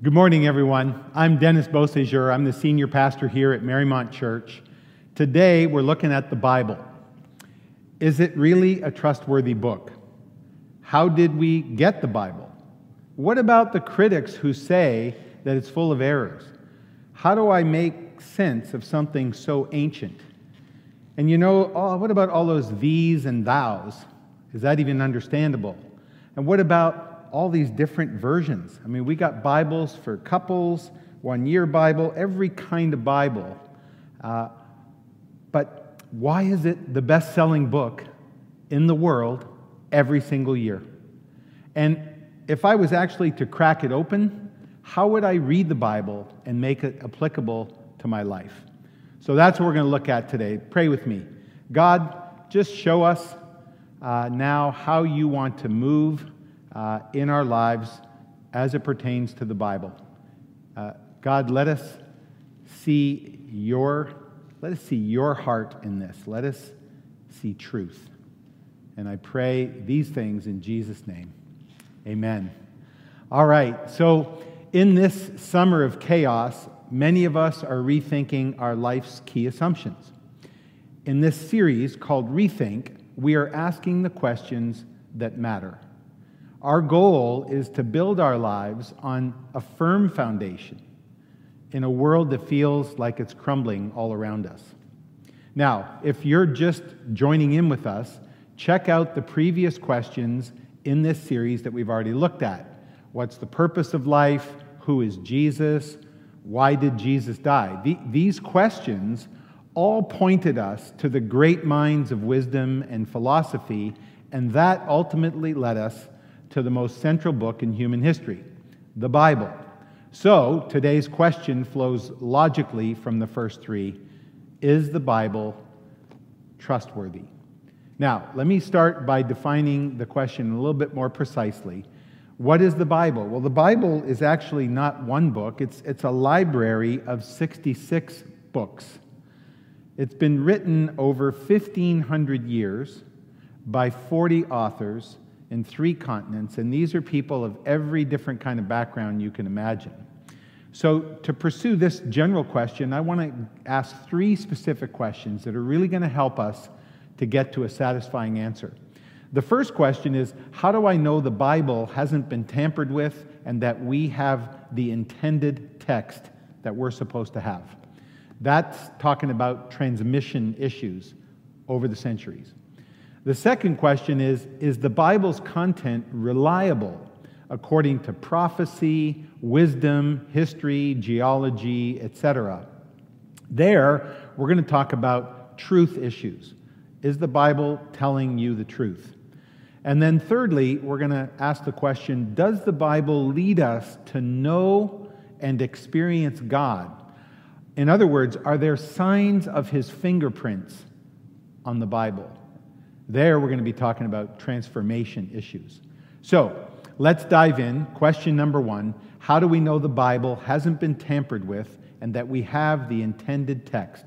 Good morning, everyone. I'm Dennis Beausejour. I'm the senior pastor here at Marymount Church. Today, we're looking at the Bible. Is it really a trustworthy book? How did we get the Bible? What about the critics who say that it's full of errors? How do I make sense of something so ancient? And you know, oh, what about all those these and thous? Is that even understandable? And what about all these different versions. I mean, we got Bibles for couples, one year Bible, every kind of Bible. Uh, but why is it the best selling book in the world every single year? And if I was actually to crack it open, how would I read the Bible and make it applicable to my life? So that's what we're going to look at today. Pray with me. God, just show us uh, now how you want to move uh, in our lives as it pertains to the Bible. Uh, God, let us see your let us see your heart in this. Let us see truth. And I pray these things in Jesus' name. Amen. All right. So, in this summer of chaos, many of us are rethinking our life's key assumptions. In this series called Rethink, we are asking the questions that matter. Our goal is to build our lives on a firm foundation in a world that feels like it's crumbling all around us. Now, if you're just joining in with us, check out the previous questions in this series that we've already looked at. What's the purpose of life? Who is Jesus? Why did Jesus die? These questions all pointed us to the great minds of wisdom and philosophy, and that ultimately led us to the most central book in human history, the Bible. So, today's question flows logically from the first three Is the Bible trustworthy? Now, let me start by defining the question a little bit more precisely. What is the Bible? Well, the Bible is actually not one book, it's, it's a library of 66 books. It's been written over 1,500 years by 40 authors in three continents, and these are people of every different kind of background you can imagine. So, to pursue this general question, I want to ask three specific questions that are really going to help us to get to a satisfying answer. The first question is How do I know the Bible hasn't been tampered with and that we have the intended text that we're supposed to have? That's talking about transmission issues over the centuries. The second question is Is the Bible's content reliable according to prophecy, wisdom, history, geology, etc.? There, we're going to talk about truth issues. Is the Bible telling you the truth? And then, thirdly, we're going to ask the question Does the Bible lead us to know and experience God? In other words, are there signs of his fingerprints on the Bible? There, we're going to be talking about transformation issues. So, let's dive in. Question number one How do we know the Bible hasn't been tampered with and that we have the intended text?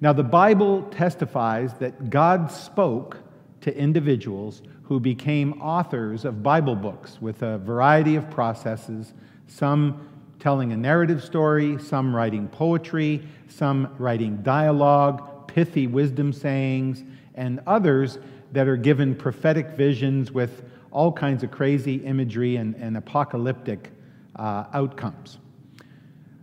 Now, the Bible testifies that God spoke to individuals who became authors of Bible books with a variety of processes, some telling a narrative story, some writing poetry, some writing dialogue, pithy wisdom sayings, and others that are given prophetic visions with all kinds of crazy imagery and, and apocalyptic uh, outcomes.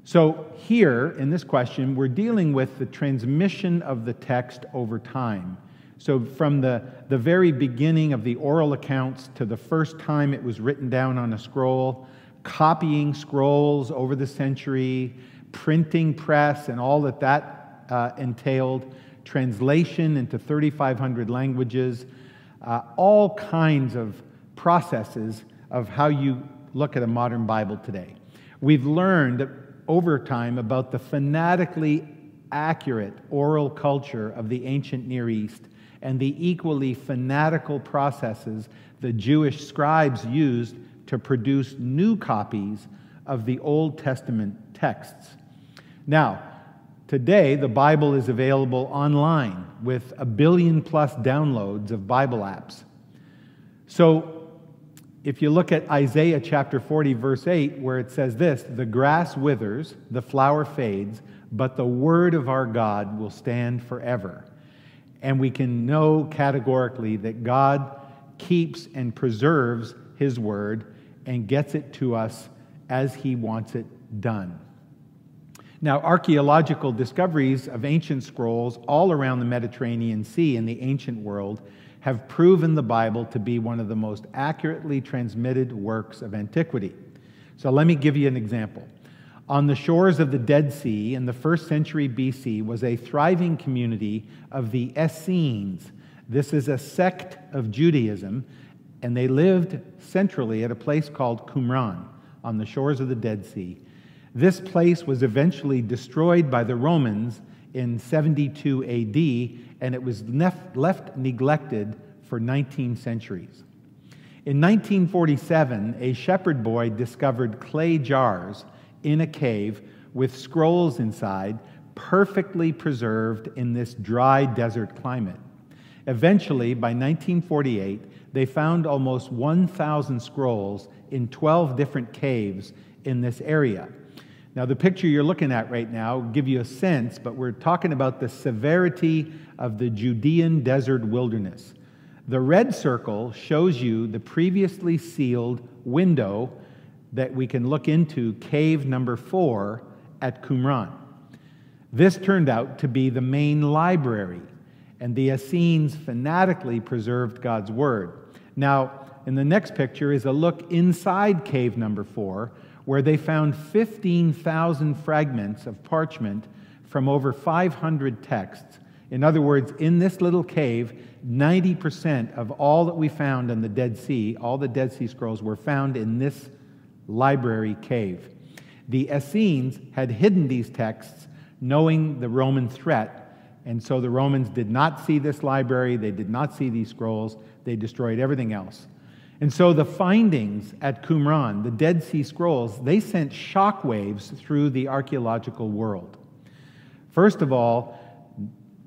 So, here in this question, we're dealing with the transmission of the text over time. So, from the, the very beginning of the oral accounts to the first time it was written down on a scroll, copying scrolls over the century, printing press, and all that that uh, entailed, translation into 3,500 languages, uh, all kinds of processes of how you look at a modern Bible today. We've learned over time about the fanatically accurate oral culture of the ancient Near East and the equally fanatical processes the Jewish scribes used to produce new copies of the Old Testament texts. Now, Today, the Bible is available online with a billion plus downloads of Bible apps. So, If you look at Isaiah chapter 40, verse 8, where it says this the grass withers, the flower fades, but the word of our God will stand forever. And we can know categorically that God keeps and preserves his word and gets it to us as he wants it done. Now, archaeological discoveries of ancient scrolls all around the Mediterranean Sea in the ancient world have proven the Bible to be one of the most accurately transmitted works of antiquity. So, let me give you an example. On the shores of the Dead Sea in the first century BC was a thriving community of the Essenes. This is a sect of Judaism, and they lived centrally at a place called Qumran on the shores of the Dead Sea. This place was eventually destroyed by the Romans in 72 AD, and it was left, left neglected for 19 centuries. In 1947, a shepherd boy discovered clay jars in a cave with scrolls inside, perfectly preserved in this dry desert climate. Eventually, by 1948, they found almost 1,000 scrolls in 12 different caves in this area. Now, the picture you're looking at right now give you a sense, but we're talking about the severity of the Judean desert wilderness. The red circle shows you the previously sealed window that we can look into cave number four at Qumran. This turned out to be the main library, and the Essenes fanatically preserved God's word. Now, in the next picture is a look inside cave number four, where they found 15,000 fragments of parchment from over 500 texts. In other words, in this little cave, 90% of all that we found in the Dead Sea, all the Dead Sea Scrolls, were found in this library cave. The Essenes had hidden these texts knowing the Roman threat, and so the Romans did not see this library, they did not see these scrolls, they destroyed everything else. And so the findings at Qumran, the Dead Sea Scrolls, they sent shockwaves through the archaeological world. First of all,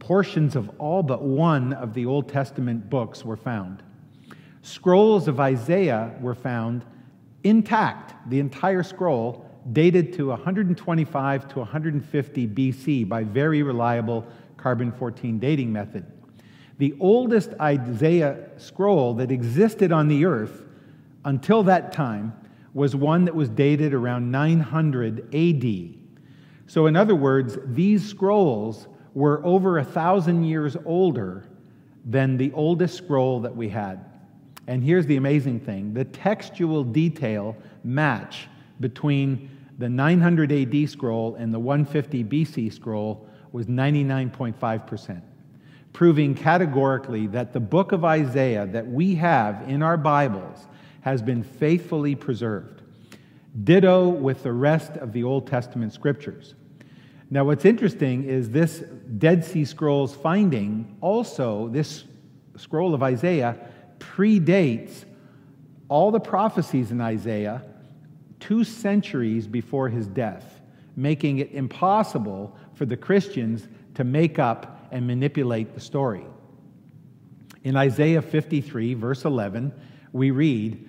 portions of all but one of the Old Testament books were found. Scrolls of Isaiah were found intact, the entire scroll, dated to 125 to 150 BC by very reliable carbon 14 dating method. The oldest Isaiah scroll that existed on the earth until that time was one that was dated around 900 AD. So, in other words, these scrolls were over a thousand years older than the oldest scroll that we had. And here's the amazing thing the textual detail match between the 900 AD scroll and the 150 BC scroll was 99.5% proving categorically that the book of Isaiah that we have in our Bibles has been faithfully preserved. Ditto with the rest of the Old Testament scriptures. Now, what's interesting is this Dead Sea Scrolls finding also, this scroll of Isaiah predates all the prophecies in Isaiah two centuries before his death, making it impossible for the Christians to make up and manipulate the story. In Isaiah 53, verse 11, we read,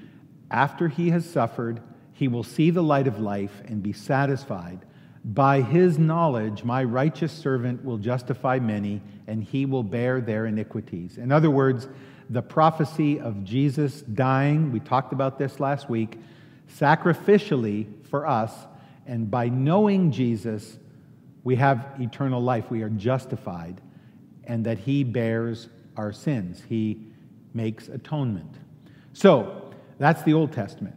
After he has suffered, he will see the light of life and be satisfied. By his knowledge, my righteous servant will justify many, and he will bear their iniquities. In other words, the prophecy of Jesus dying, we talked about this last week, sacrificially for us, and by knowing Jesus, we have eternal life. We are justified and that he bears our sins. He makes atonement. So, that's the Old Testament.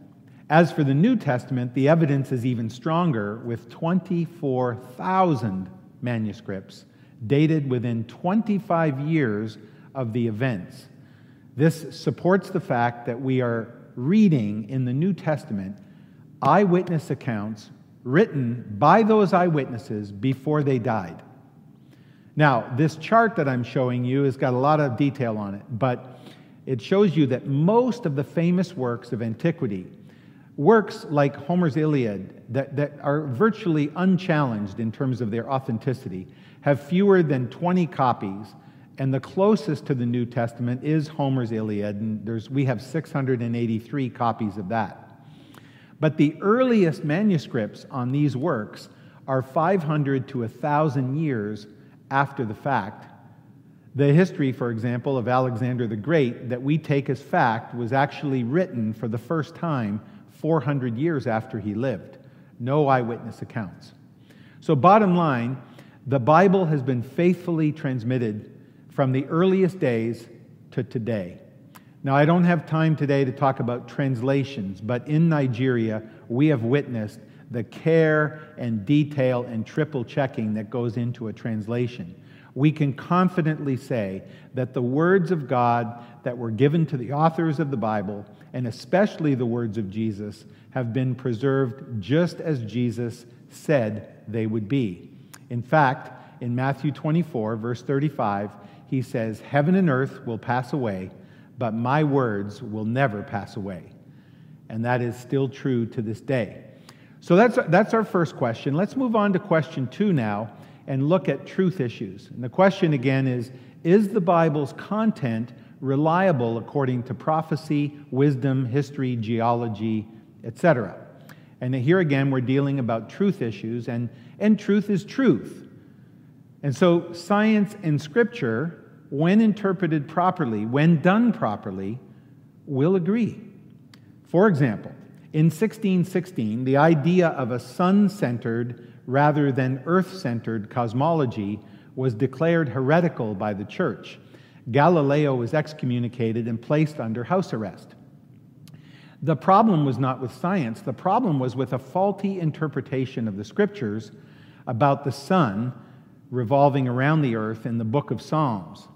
As for the New Testament, the evidence is even stronger with 24,000 manuscripts dated within 25 years of the events. This supports the fact that we are reading in the New Testament eyewitness accounts written by those eyewitnesses before they died. Now, this chart that I'm showing you has got a lot of detail on it, but it shows you that most of the famous works of antiquity, works like Homer's Iliad, that, that are virtually unchallenged in terms of their authenticity, have fewer than 20 copies And the closest to the New Testament is Homer's Iliad, and there's, we have 683 copies of that. But the earliest manuscripts on these works are 500 to 1,000 years after the fact. The history, for example, of Alexander the Great that we take as fact was actually written for the first time 400 years after he lived. No eyewitness accounts. So, bottom line, the Bible has been faithfully transmitted from the earliest days to today. Now, I don't have time today to talk about translations, but in Nigeria, we have witnessed the care and detail and triple checking that goes into a translation. We can confidently say that the words of God that were given to the authors of the Bible, and especially the words of Jesus, have been preserved just as Jesus said they would be. In fact, in Matthew 24, verse 35, he says, Heaven and earth will pass away, but my words will never pass away. And that is still true to this day. So that's, that's our first question. Let's move on to question two now and look at truth issues. And the question again is Is the Bible's content reliable according to prophecy, wisdom, history, geology, etc.? And here again, we're dealing about truth issues, and, and truth is truth. And so, science and scripture, when interpreted properly, when done properly, will agree. For example, in 1616, the idea of a sun centered rather than earth centered cosmology was declared heretical by the church. Galileo was excommunicated and placed under house arrest. The problem was not with science, the problem was with a faulty interpretation of the scriptures about the sun revolving around the earth in the book of Psalms.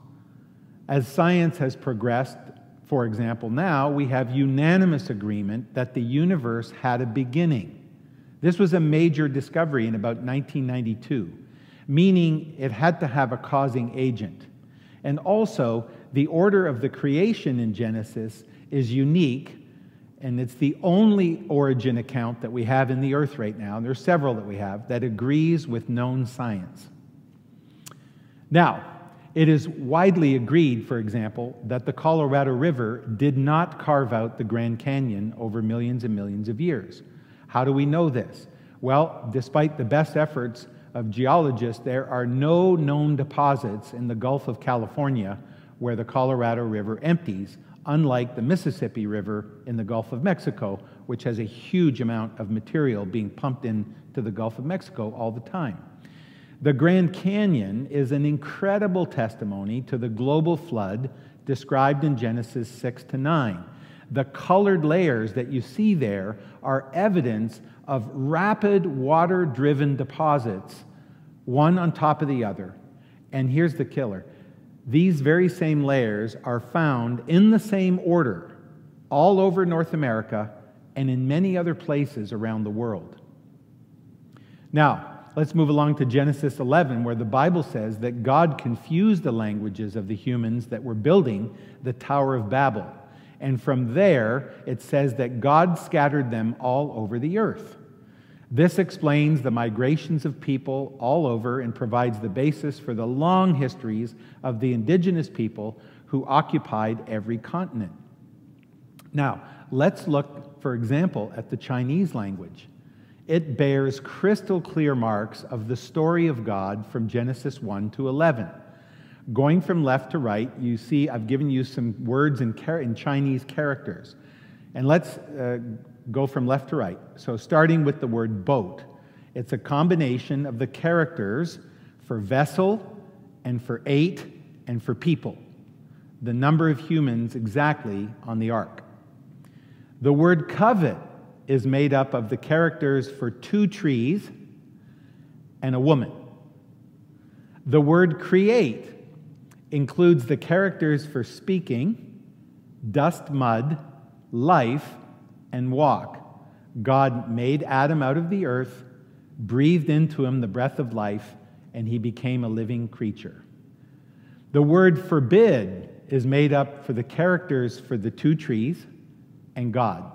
As science has progressed, for example, now we have unanimous agreement that the universe had a beginning. This was a major discovery in about 1992, meaning it had to have a causing agent. And also, the order of the creation in Genesis is unique, and it's the only origin account that we have in the earth right now, and there's several that we have, that agrees with known science. Now, it is widely agreed, for example, that the Colorado River did not carve out the Grand Canyon over millions and millions of years. How do we know this? Well, despite the best efforts of geologists, there are no known deposits in the Gulf of California where the Colorado River empties, unlike the Mississippi River in the Gulf of Mexico, which has a huge amount of material being pumped into the Gulf of Mexico all the time. The Grand Canyon is an incredible testimony to the global flood described in Genesis 6 to 9. The colored layers that you see there are evidence of rapid water driven deposits, one on top of the other. And here's the killer these very same layers are found in the same order all over North America and in many other places around the world. Now, Let's move along to Genesis 11, where the Bible says that God confused the languages of the humans that were building the Tower of Babel. And from there, it says that God scattered them all over the earth. This explains the migrations of people all over and provides the basis for the long histories of the indigenous people who occupied every continent. Now, let's look, for example, at the Chinese language it bears crystal clear marks of the story of God from Genesis 1 to 11. Going from left to right, you see I've given you some words in, in Chinese characters. And let's uh, go from left to right. So, starting with the word boat, it's a combination of the characters for vessel and for eight and for people, the number of humans exactly on the ark. The word covet is made up of the characters for two trees and a woman. The word create includes the characters for speaking, dust, mud, life, and walk. God made Adam out of the earth, breathed into him the breath of life, and he became a living creature. The word forbid is made up for the characters for the two trees and God.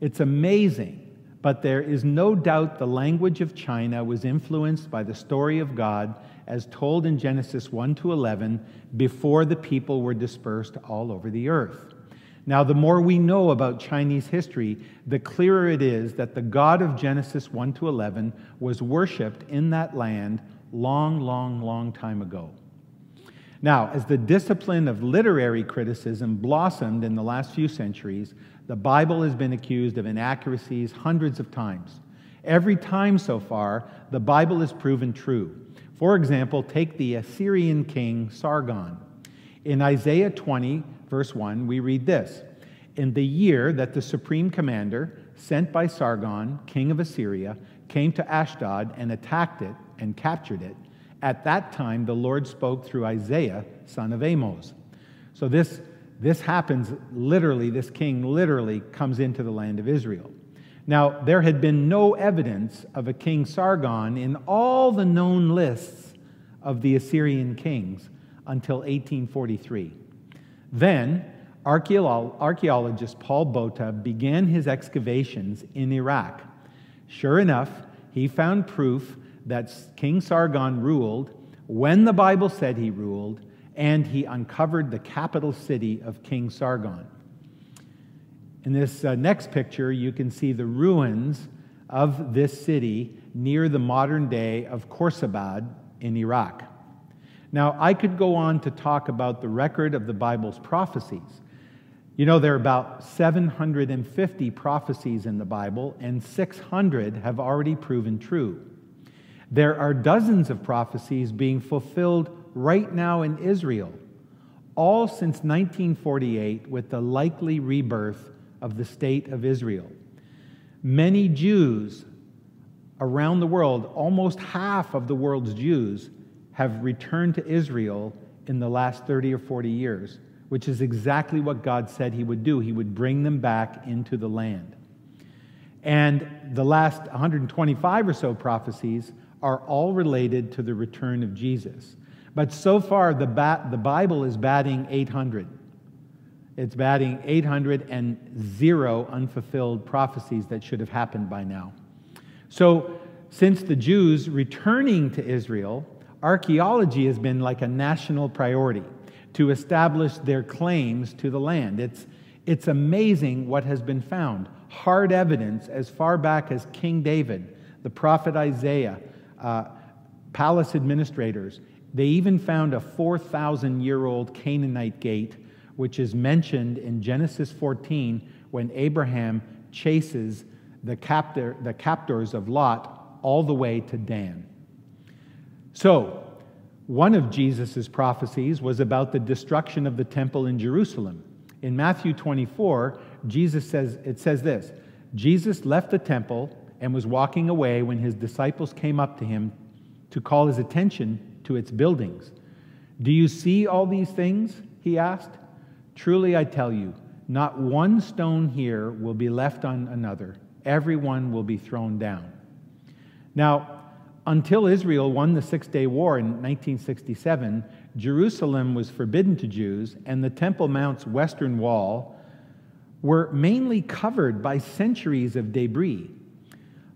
It's amazing, but there is no doubt the language of China was influenced by the story of God as told in Genesis 1 to 11 before the people were dispersed all over the earth. Now, the more we know about Chinese history, the clearer it is that the God of Genesis 1 to 11 was worshiped in that land long, long, long time ago. Now, as the discipline of literary criticism blossomed in the last few centuries, the Bible has been accused of inaccuracies hundreds of times. Every time so far, the Bible is proven true. For example, take the Assyrian king Sargon. In Isaiah 20, verse 1, we read this In the year that the supreme commander, sent by Sargon, king of Assyria, came to Ashdod and attacked it and captured it, at that time the Lord spoke through Isaiah, son of Amos. So this, this happens literally, this king literally comes into the land of Israel. Now, there had been no evidence of a king Sargon in all the known lists of the Assyrian kings until 1843. Then, archaeologist Paul Botta began his excavations in Iraq. Sure enough, he found proof that King Sargon ruled when the Bible said he ruled, and he uncovered the capital city of King Sargon. In this uh, next picture, you can see the ruins of this city near the modern day of Khorsabad in Iraq. Now, I could go on to talk about the record of the Bible's prophecies. You know, there are about 750 prophecies in the Bible, and 600 have already proven true. There are dozens of prophecies being fulfilled right now in Israel, all since 1948, with the likely rebirth of the state of Israel. Many Jews around the world, almost half of the world's Jews, have returned to Israel in the last 30 or 40 years, which is exactly what God said He would do. He would bring them back into the land. And the last 125 or so prophecies are all related to the return of Jesus. But so far, the, bat, the Bible is batting 800. It's batting 800 and zero unfulfilled prophecies that should have happened by now. So, since the Jews returning to Israel, archaeology has been like a national priority to establish their claims to the land. It's, it's amazing what has been found. Hard evidence as far back as King David, the prophet Isaiah, uh, palace administrators. They even found a 4,000 year old Canaanite gate which is mentioned in Genesis 14 when Abraham chases the, captor, the captors of Lot all the way to Dan. So, one of Jesus' prophecies was about the destruction of the temple in Jerusalem. In Matthew 24, Jesus says, it says this Jesus left the temple and was walking away when his disciples came up to him to call his attention to its buildings. Do you see all these things? He asked. Truly I tell you, not one stone here will be left on another, every one will be thrown down. Now, until Israel won the Six Day War in 1967, Jerusalem was forbidden to Jews, and the Temple Mount's western wall were mainly covered by centuries of debris.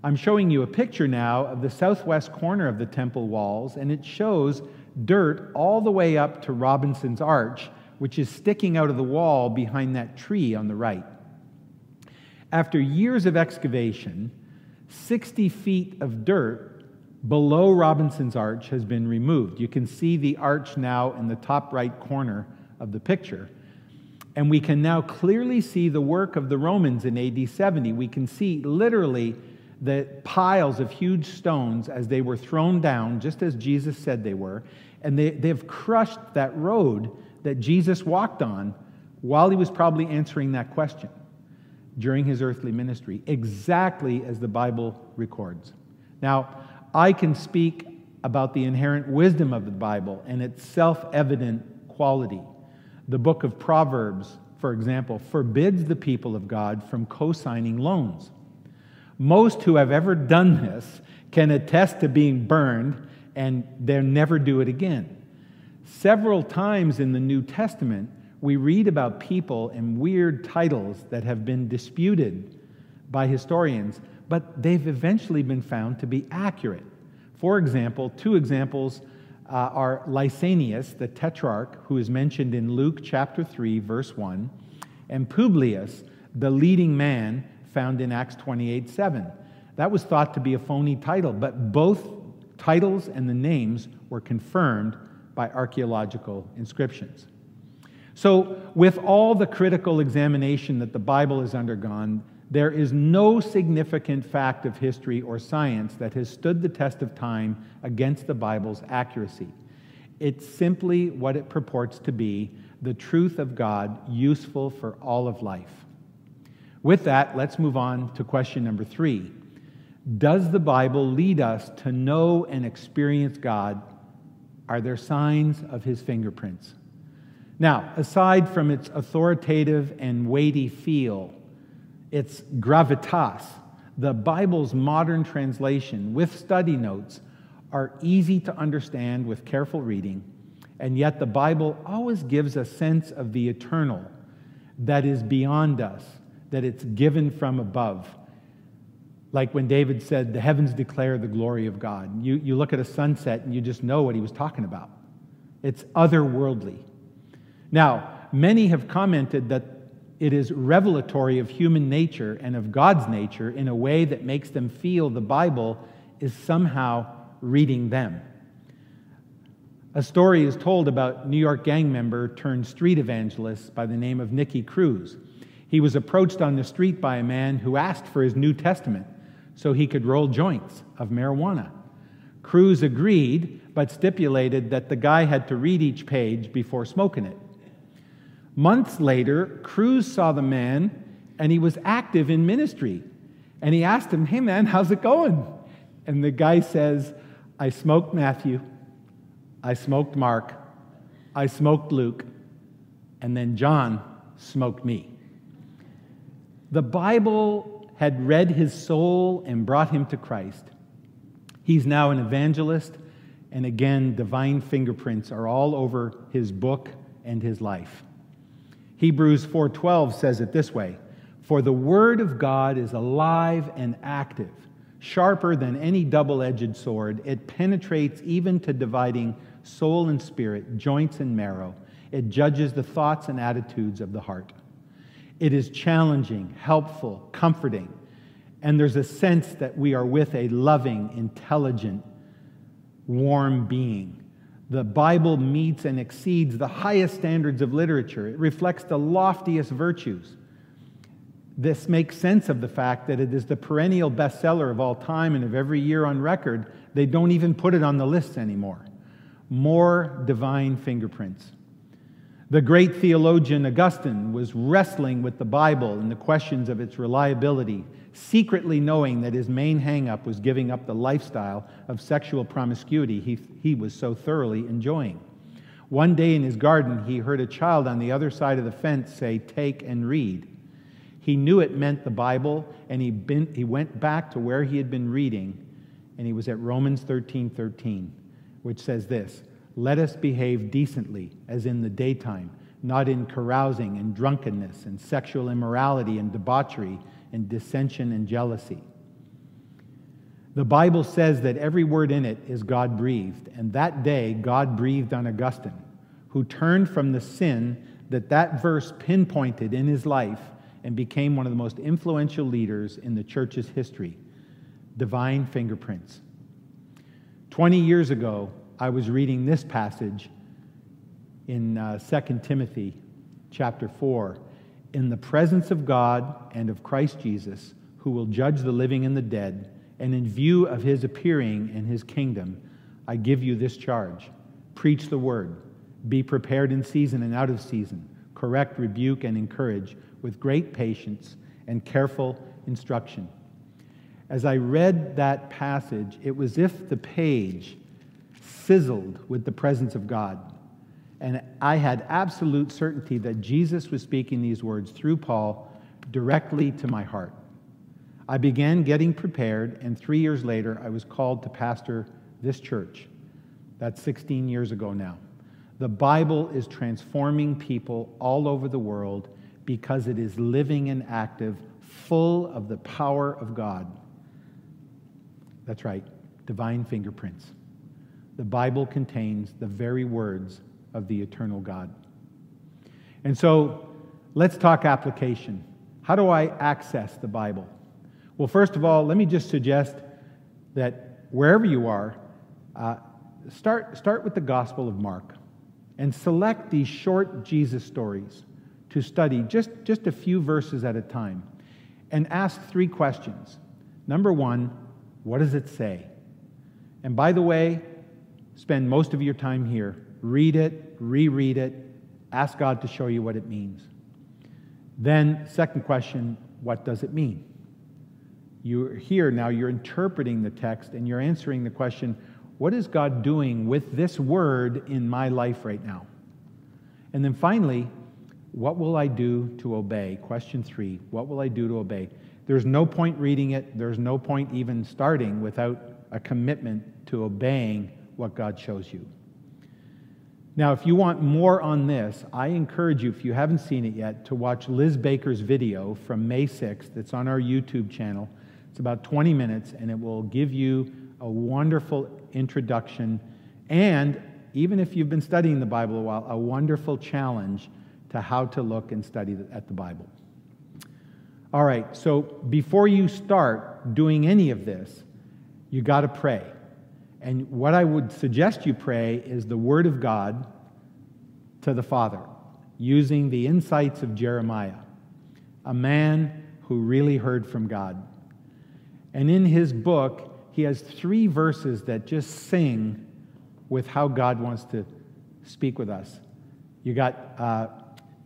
I'm showing you a picture now of the southwest corner of the temple walls, and it shows dirt all the way up to Robinson's Arch, which is sticking out of the wall behind that tree on the right. After years of excavation, 60 feet of dirt below Robinson's Arch has been removed. You can see the arch now in the top right corner of the picture. And we can now clearly see the work of the Romans in AD 70. We can see literally the piles of huge stones as they were thrown down, just as Jesus said they were. And they, they've crushed that road that Jesus walked on while he was probably answering that question during his earthly ministry, exactly as the Bible records. Now, I can speak about the inherent wisdom of the Bible and its self evident quality. The book of Proverbs, for example, forbids the people of God from co signing loans. Most who have ever done this can attest to being burned and they'll never do it again. Several times in the New Testament, we read about people and weird titles that have been disputed by historians, but they've eventually been found to be accurate. For example, two examples uh, are Lysanias, the tetrarch, who is mentioned in Luke chapter 3, verse 1, and Publius, the leading man, found in Acts 28 7. That was thought to be a phony title, but both titles and the names were confirmed by archaeological inscriptions. So, with all the critical examination that the Bible has undergone, there is no significant fact of history or science that has stood the test of time against the Bible's accuracy. It's simply what it purports to be the truth of God, useful for all of life. With that, let's move on to question number three Does the Bible lead us to know and experience God? Are there signs of his fingerprints? Now, aside from its authoritative and weighty feel, its gravitas, the Bible's modern translation with study notes are easy to understand with careful reading, and yet the Bible always gives a sense of the eternal that is beyond us, that it's given from above. Like when David said, The heavens declare the glory of God. You, you look at a sunset and you just know what he was talking about. It's otherworldly. Now, many have commented that it is revelatory of human nature and of God's nature in a way that makes them feel the Bible is somehow reading them. A story is told about New York gang member turned street evangelist by the name of Nicky Cruz. He was approached on the street by a man who asked for his New Testament so he could roll joints of marijuana. Cruz agreed, but stipulated that the guy had to read each page before smoking it. Months later, Cruz saw the man and he was active in ministry. And he asked him, Hey man, how's it going? And the guy says, I smoked Matthew, I smoked Mark, I smoked Luke, and then John smoked me. The Bible had read his soul and brought him to Christ. He's now an evangelist, and again, divine fingerprints are all over his book and his life. Hebrews 4:12 says it this way: "For the word of God is alive and active, sharper than any double-edged sword. It penetrates even to dividing soul and spirit, joints and marrow. It judges the thoughts and attitudes of the heart." It is challenging, helpful, comforting, and there's a sense that we are with a loving, intelligent, warm being the Bible meets and exceeds the highest standards of literature. It reflects the loftiest virtues. This makes sense of the fact that it is the perennial bestseller of all time and of every year on record. They don't even put it on the lists anymore. More divine fingerprints. The great theologian Augustine was wrestling with the Bible and the questions of its reliability, secretly knowing that his main hangup was giving up the lifestyle of sexual promiscuity he, he was so thoroughly enjoying. One day in his garden, he heard a child on the other side of the fence say, Take and read. He knew it meant the Bible, and he, been, he went back to where he had been reading, and he was at Romans 13 13, which says this Let us behave decently, as in the daytime, not in carousing and drunkenness and sexual immorality and debauchery and dissension and jealousy. The Bible says that every word in it is God breathed, and that day God breathed on Augustine, who turned from the sin that that verse pinpointed in his life and became one of the most influential leaders in the church's history. Divine fingerprints. 20 years ago, I was reading this passage in uh, 2 Timothy chapter 4 in the presence of God and of Christ Jesus, who will judge the living and the dead, and in view of his appearing in his kingdom, I give you this charge. Preach the word, be prepared in season and out of season, correct, rebuke, and encourage with great patience and careful instruction. As I read that passage, it was as if the page sizzled with the presence of God. And I had absolute certainty that Jesus was speaking these words through Paul directly to my heart. I began getting prepared, and three years later, I was called to pastor this church. That's 16 years ago now. The Bible is transforming people all over the world because it is living and active, full of the power of God. That's right, divine fingerprints. The Bible contains the very words of the eternal God. And so let's talk application. How do I access the Bible? Well, first of all, let me just suggest that wherever you are, uh, start, start with the Gospel of Mark and select these short Jesus stories to study just, just a few verses at a time and ask three questions. Number one, what does it say? And by the way, spend most of your time here. Read it, reread it, ask God to show you what it means. Then, second question, what does it mean? You're here now, you're interpreting the text and you're answering the question, what is God doing with this word in my life right now? And then finally, what will I do to obey? Question three, what will I do to obey? There's no point reading it, there's no point even starting without a commitment to obeying what God shows you. Now, if you want more on this, I encourage you, if you haven't seen it yet, to watch Liz Baker's video from May 6th. It's on our YouTube channel. It's about 20 minutes, and it will give you a wonderful introduction and, even if you've been studying the Bible a while, a wonderful challenge to how to look and study at the Bible. All right, so before you start doing any of this, you got to pray. And what I would suggest you pray is the Word of God to the Father, using the insights of Jeremiah, a man who really heard from God. And in his book, he has three verses that just sing with how God wants to speak with us. You got uh,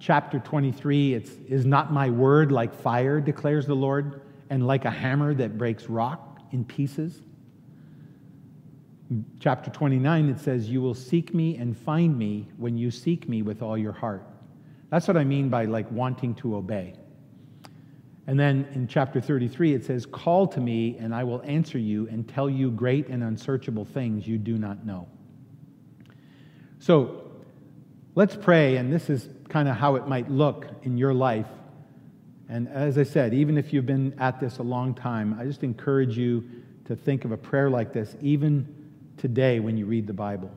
chapter 23, it's, Is not my word like fire, declares the Lord, and like a hammer that breaks rock in pieces? Chapter 29, it says, You will seek me and find me when you seek me with all your heart. That's what I mean by like wanting to obey. And then in chapter 33, it says, Call to me, and I will answer you and tell you great and unsearchable things you do not know. So let's pray, and this is kind of how it might look in your life. And as I said, even if you've been at this a long time, I just encourage you to think of a prayer like this, even today when you read the Bible.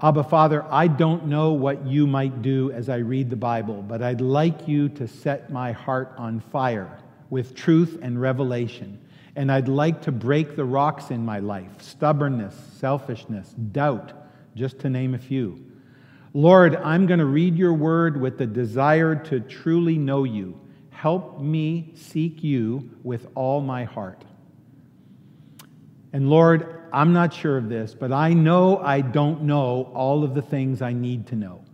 Abba, Father, I don't know what you might do as I read the Bible, but I'd like you to set my heart on fire with truth and revelation. And I'd like to break the rocks in my life stubbornness, selfishness, doubt, just to name a few. Lord, I'm going to read your word with the desire to truly know you. Help me seek you with all my heart. And Lord, I'm not sure of this, but I know I don't know all of the things I need to know.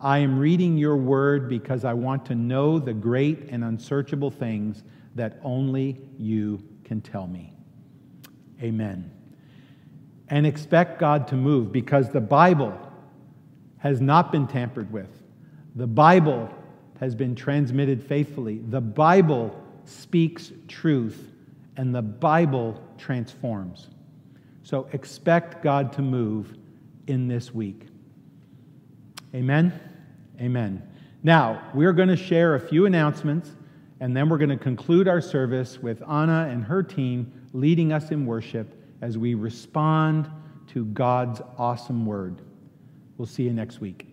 I am reading your word because I want to know the great and unsearchable things that only you can tell me. Amen. And expect God to move because the Bible has not been tampered with. The Bible has been transmitted faithfully. The Bible speaks truth and the Bible transforms. So expect God to move in this week. Amen? Amen. Now, we're going to share a few announcements, and then we're going to conclude our service with Anna and her team leading us in worship as we respond to God's awesome word. We'll see you next week.